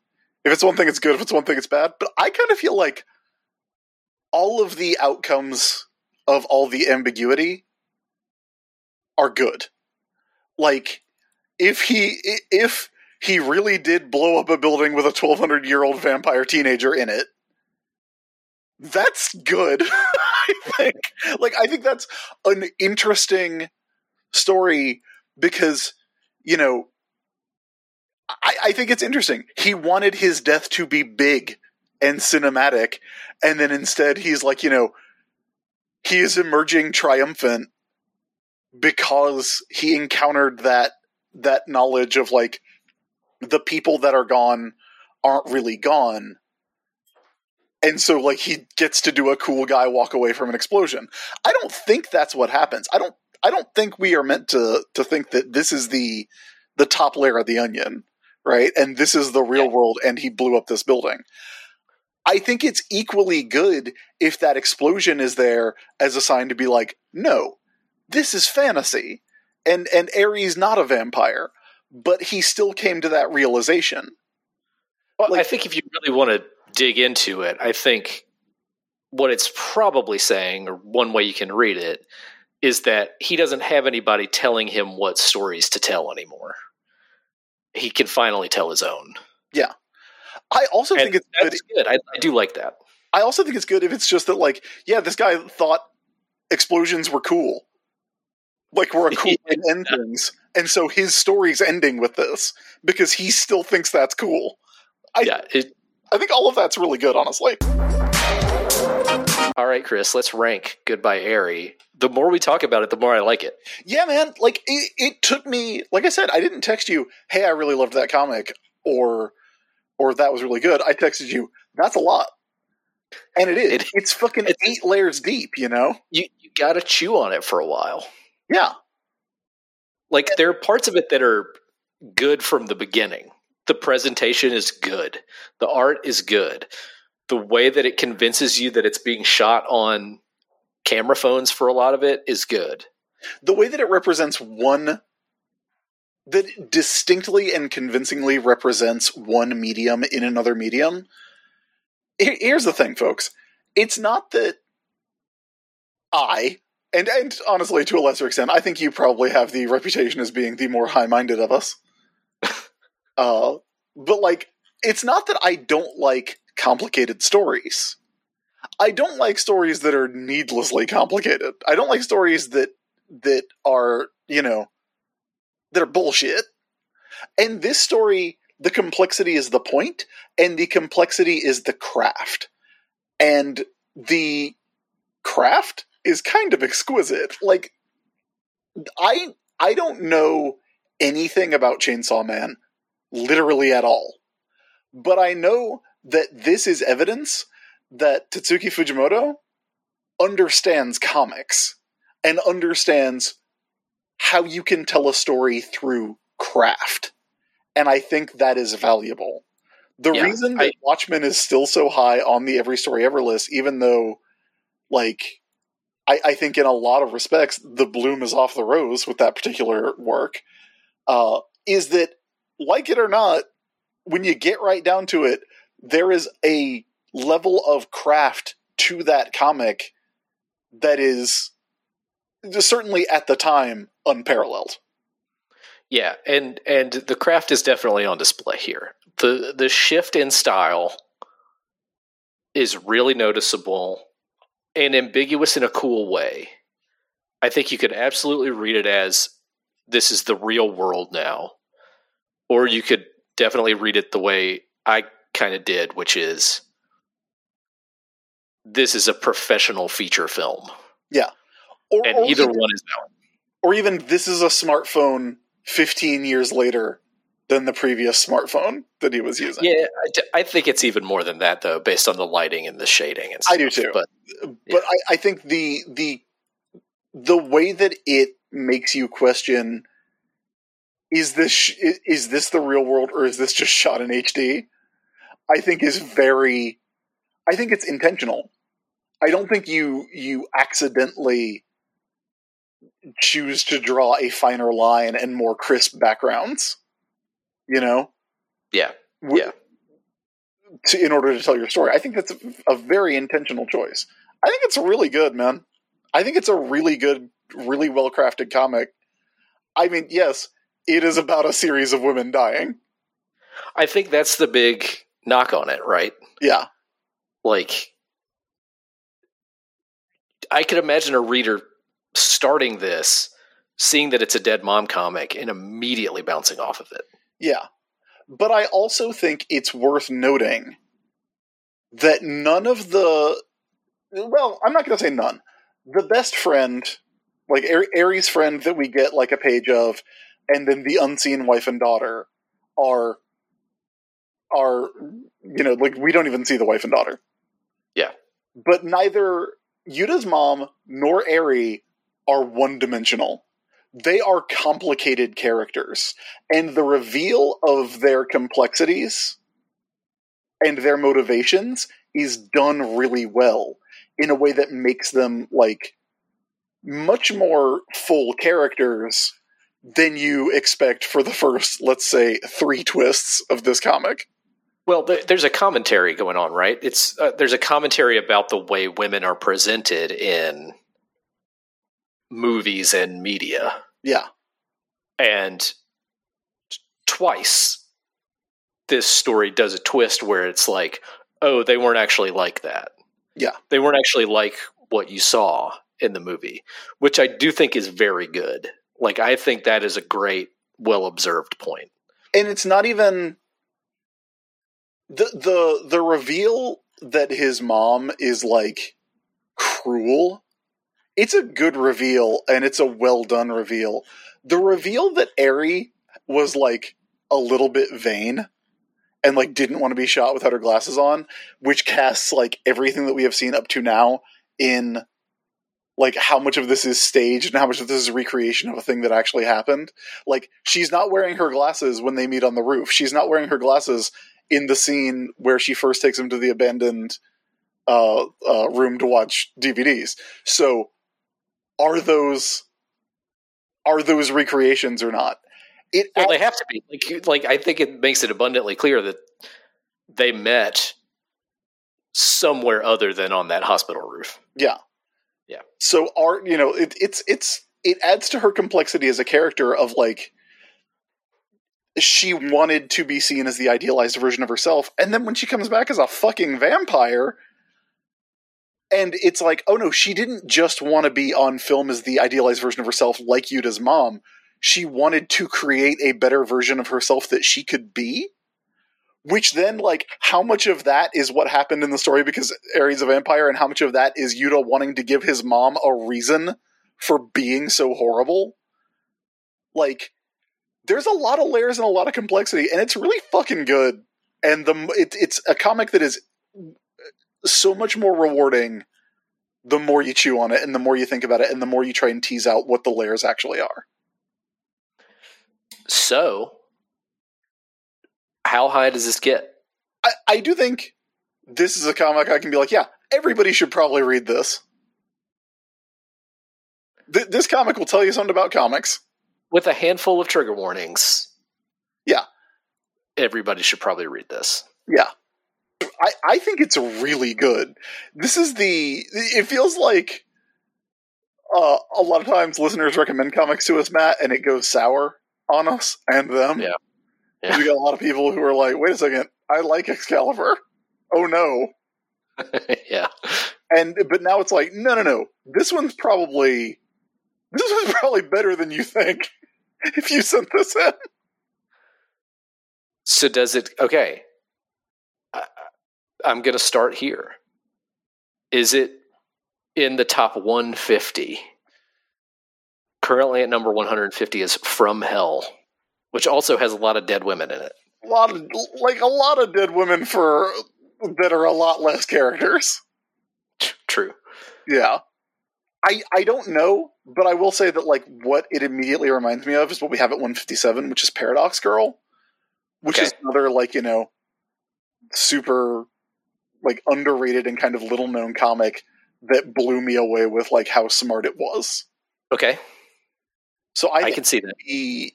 if it's one thing, it's good. If it's one thing, it's bad. But I kind of feel like all of the outcomes of all the ambiguity are good. Like if he if he really did blow up a building with a 1200 year old vampire teenager in it, that's good. I think. Like I think that's an interesting story because you know I, I think it's interesting. He wanted his death to be big and cinematic, and then instead he's like, you know, he is emerging triumphant because he encountered that that knowledge of like the people that are gone aren't really gone. And so like he gets to do a cool guy walk away from an explosion. I don't think that's what happens. I don't I don't think we are meant to to think that this is the the top layer of the onion, right? And this is the real world and he blew up this building. I think it's equally good if that explosion is there as a sign to be like, no, this is fantasy. And and Eri's not a vampire, but he still came to that realization. Well, I think if you really want to dig into it, I think what it's probably saying, or one way you can read it, is that he doesn't have anybody telling him what stories to tell anymore. He can finally tell his own. Yeah. I also And think it's good good. I, I do like that. I also think it's good if it's just that, like, yeah, this guy thought explosions were cool. Like, we're a cool way to end things. And so his story's ending with this because he still thinks that's cool. I- yeah. It, I think all of that's really good, honestly. all right, Chris. Let's rank Goodbye Eri. The more we talk about it, the more I like it. Yeah, man. Like, it, it took me, like I said, I didn't text you, hey, I really loved that comic, or, or that was really good. I texted you, that's a lot. And it is. It- it's fucking it's- eight layers deep, you know? You you got to chew on it for a while. Yeah. Like there are parts of it that are good from the beginning. The presentation is good. The art is good. The way that it convinces you that it's being shot on camera phones for a lot of it is good. the way that it represents one that distinctly and convincingly represents one medium in another medium here's the thing folks it's not that i and and honestly to a lesser extent i think you probably have the reputation as being the more high-minded of us. Uh but like it's not that i don't like complicated stories. I don't like stories that are needlessly complicated. I don't like stories that that are you know that are bullshit. And this story the complexity is the point and the complexity is the craft. And the craft is kind of exquisite like i i don't know anything about chainsaw man literally at all but i know that this is evidence that tatsuki fujimoto understands comics and understands how you can tell a story through craft. And I think that is valuable. The Yeah, reason that I- Watchmen is still so high on the Every Story Ever list, even though, like, I, I think in a lot of respects, the bloom is off the rose with that particular work, uh, is that, like it or not, when you get right down to it, there is a level of craft to that comic that is certainly at the time unparalleled. Yeah, and and the craft is definitely on display here. The the shift in style is really noticeable and ambiguous in a cool way. I think you could absolutely read it as this is the real world now. Or you could definitely read it the way I kind of did, which is this is a professional feature film. Or, And or either even, one is valid. or even this is a smartphone 15 years later than the previous smartphone that he was using. Yeah, I, d- I think it's even more than that, though, based on the lighting and the shading and stuff. I do too. But but Yeah. I, I think the the the way that it makes you question is this sh- is this the real world or is this just shot in HD? I think is very I think it's intentional. I don't think you you accidentally choose to draw a finer line and more crisp backgrounds. You know? yeah, w- Yeah. To, in order to tell your story. I think that's a, a very intentional choice. I think it's really good, man. I think it's a really good, really well crafted comic. I mean, yes, it is about a series of women dying. I think that's the big knock on it, right? Yeah. Like, I could imagine a reader starting this, seeing that it's a dead mom comic, and immediately bouncing off of it. Yeah. But I also think it's worth noting that none of the well, I'm not going to say none. The best friend, like Ar- Eri's friend that we get like a page of, and then the unseen wife and daughter are are you know like we don't even see the wife and daughter. Yeah. But neither Yuta's mom nor Eri are one dimensional. They are complicated characters and the reveal of their complexities and their motivations is done really well in a way that makes them like much more full characters than you expect for the first let's say 3 twists of this comic. Well, there's a commentary going on, right? It's uh, there's a commentary about the way women are presented in movies and media, Yeah. and twice this story does a twist where it's like, oh, they weren't actually like that. Yeah. they weren't actually like what you saw in the movie, which I do think is very good. Like, I think that is a great, well observed point. and it's not even the the the reveal that his mom is like cruel it's a good reveal and it's a well done reveal. The reveal that Eri was like a little bit vain and like didn't want to be shot without her glasses on which casts like everything that we have seen up to now in like how much of this is staged and how much of this is a recreation of a thing that actually happened. Like she's not wearing her glasses when they meet on the roof. She's not wearing her glasses in the scene where she first takes him to the abandoned uh, uh, room to watch dvds so are those are those recreations or not it Well, they have to be. Like, like I think it makes it abundantly clear that they met somewhere other than on that hospital roof. Yeah. Yeah. So art, you know, it, it's it's it adds to her complexity as a character of like she wanted to be seen as the idealized version of herself, and then when she comes back as a fucking vampire, and it's like, oh no, she didn't just want to be on film as the idealized version of herself, like Yuta's mom. She wanted to create a better version of herself that she could be. Which then, like, how much of that is what happened in the story because Eri's a vampire, and how much of that is Yuta wanting to give his mom a reason for being so horrible? Like, there's a lot of layers and a lot of complexity, and it's really fucking good. And the it, it's a comic that is so much more rewarding the more you chew on it, and the more you think about it, and the more you try and tease out what the layers actually are. So, how high does this get? I, I do think this is a comic I can be like, yeah, everybody should probably read this. Th- this comic will tell you something about comics. With a handful of trigger warnings. Yeah. Everybody should probably read this. Yeah. I, I think it's really good. This is the. It feels like uh, a lot of times listeners recommend comics to us, Matt, and it goes sour on us and them. Yeah. Yeah. We got a lot of people who are like, wait a second, I like Excalibur. Oh no. yeah. And but now it's like, no, no, no. This one's probably This is probably better than you think if you sent this in. So does it? Okay, I'm going to start here. Is it in the top 150? Currently at number 150 is From Hell, which also has a lot of dead women in it. A lot of like a lot of dead women for that are a lot less characters. True. Yeah. I I don't know, but I will say that like what it immediately reminds me of is what we have at 157, which is Paradox Girl, which Okay. is another like, you know, super like underrated and kind of little known comic that blew me away with like how smart it was. Okay, So I, I can see that. be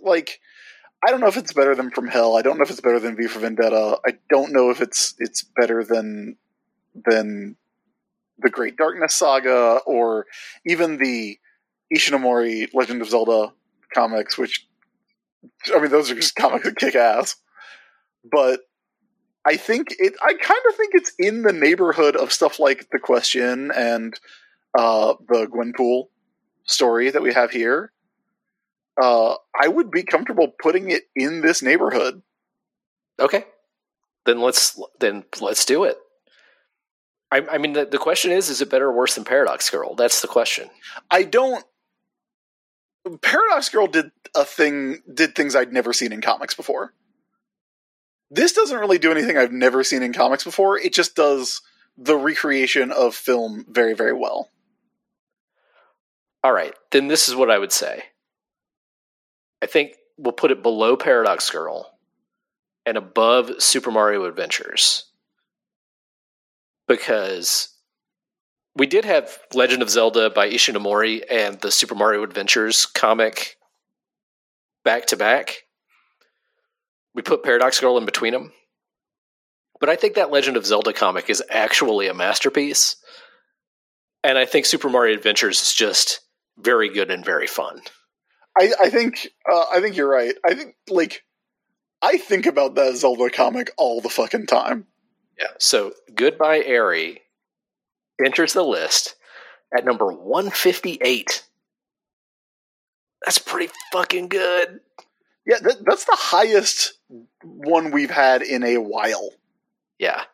like I don't know if it's better than From Hell. I don't know if it's better than V for Vendetta. I don't know if it's it's better than than the Great Darkness saga or even the Ishinomori Legend of Zelda comics, which I mean those are just comics that kick ass. But I think it I kind of think it's in the neighborhood of stuff like The Question and uh the Gwenpool story that we have here uh, I would be comfortable putting it in this neighborhood. Okay, then let's then let's do it. I, I mean, the, the question is: Is it better or worse than Paradox Girl? That's the question. I don't. Paradox Girl did a thing, did things I'd never seen in comics before. This doesn't really do anything I've never seen in comics before. It just does the recreation of film very, very well. All right, then this is what I would say. I think we'll put it below Paradox Girl and above Super Mario Adventures because we did have Legend of Zelda by Ishinomori and the Super Mario Adventures comic back to back. We put Paradox Girl in between them. But I think that Legend of Zelda comic is actually a masterpiece. And I think Super Mario Adventures is just very good and very fun. I, I think, uh, I think you're right. I think, like, I think about that Zelda comic all the fucking time. Yeah. So Goodbye Eri enters the list at number 158. That's pretty fucking good. Yeah, that, that's the highest one we've had in a while. Yeah.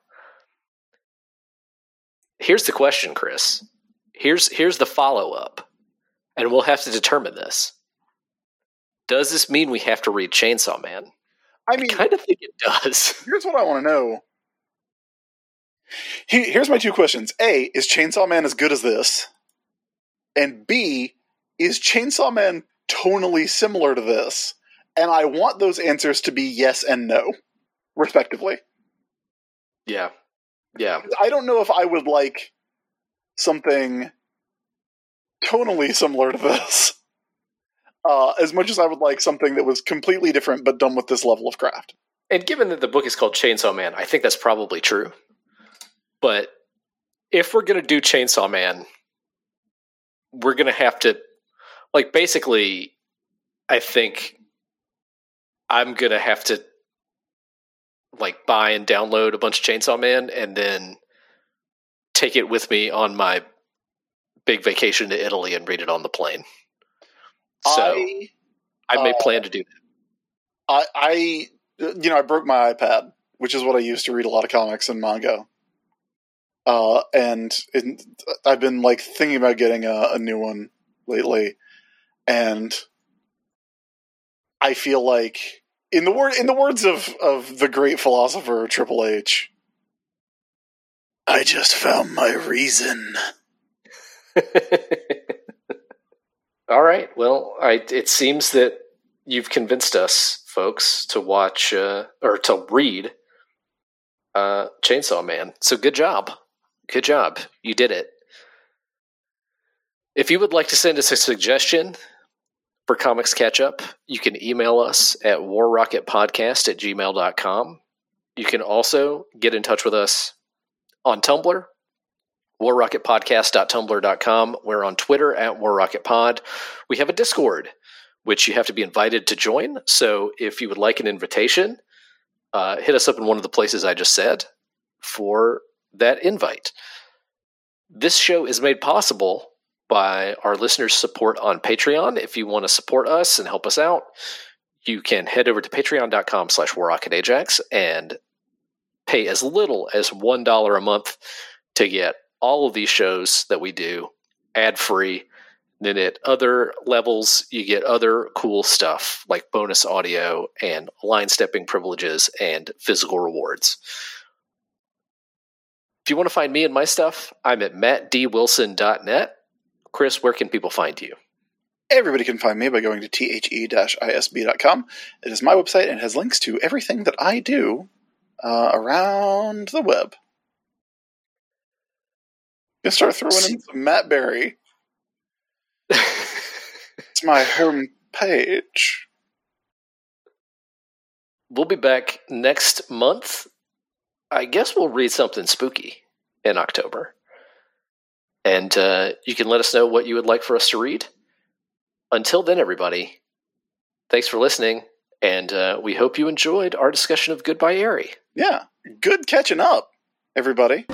Here's the question, Chris. Here's here's the follow up, and we'll have to determine this. Does this mean we have to read Chainsaw Man? I mean, I kind of think it does. here's what I want to know. Here's my two questions. A, is Chainsaw Man as good as this? And B, is Chainsaw Man tonally similar to this? And I want those answers to be yes and no, respectively. Yeah. Yeah. I don't know if I would like something tonally similar to this. Uh, as much as I would like something that was completely different but done with this level of craft. And given that the book is called Chainsaw Man, I think that's probably true. But if we're going to do Chainsaw Man, we're going to have to, like, basically, I think I'm going to have to, like, buy and download a bunch of Chainsaw Man and then take it with me on my big vacation to Italy and read it on the plane. So I, I, may uh, plan to do that. I, I, you know, I broke my iPad, which is what I use to read a lot of comics and manga. Uh, and it, I've been like thinking about getting a, a new one lately, and I feel like, in the word, in the words of of the great philosopher Triple H, I just found my reason. All right. Well, I, it seems that you've convinced us, folks, to watch uh, or to read uh, Chainsaw Man. So good job. Good job. You did it. If you would like to send us a suggestion for Comics Catch Up, you can email us at warrocketpodcast at gmail.com. You can also get in touch with us on Tumblr, warrocketpodcast.tumblr.com. We're on Twitter at warrocketpod. We have a Discord, which you have to be invited to join. So if you would like an invitation, uh, hit us up in one of the places I just said for that invite. This show is made possible by our listeners' support on Patreon. If you want to support us and help us out, you can head over to patreon.com slash warrocketajax and pay as little as $1 a month to get all of these shows that we do ad free. Then at other levels, you get other cool stuff like bonus audio and line stepping privileges and physical rewards. If you want to find me and my stuff, I'm at mattdwilson.net. Chris, where can people find you? Everybody can find me by going to the-isb.com. It is my website and has links to everything that I do uh, around the web. Gonna start throwing in some Matt Berry. It's my home page. we'll be back next month. I guess we'll read something spooky in October. And uh, you can let us know what you would like for us to read. Until then, everybody, thanks for listening. And uh, we hope you enjoyed our discussion of Goodbye Eri. Yeah, good catching up, everybody.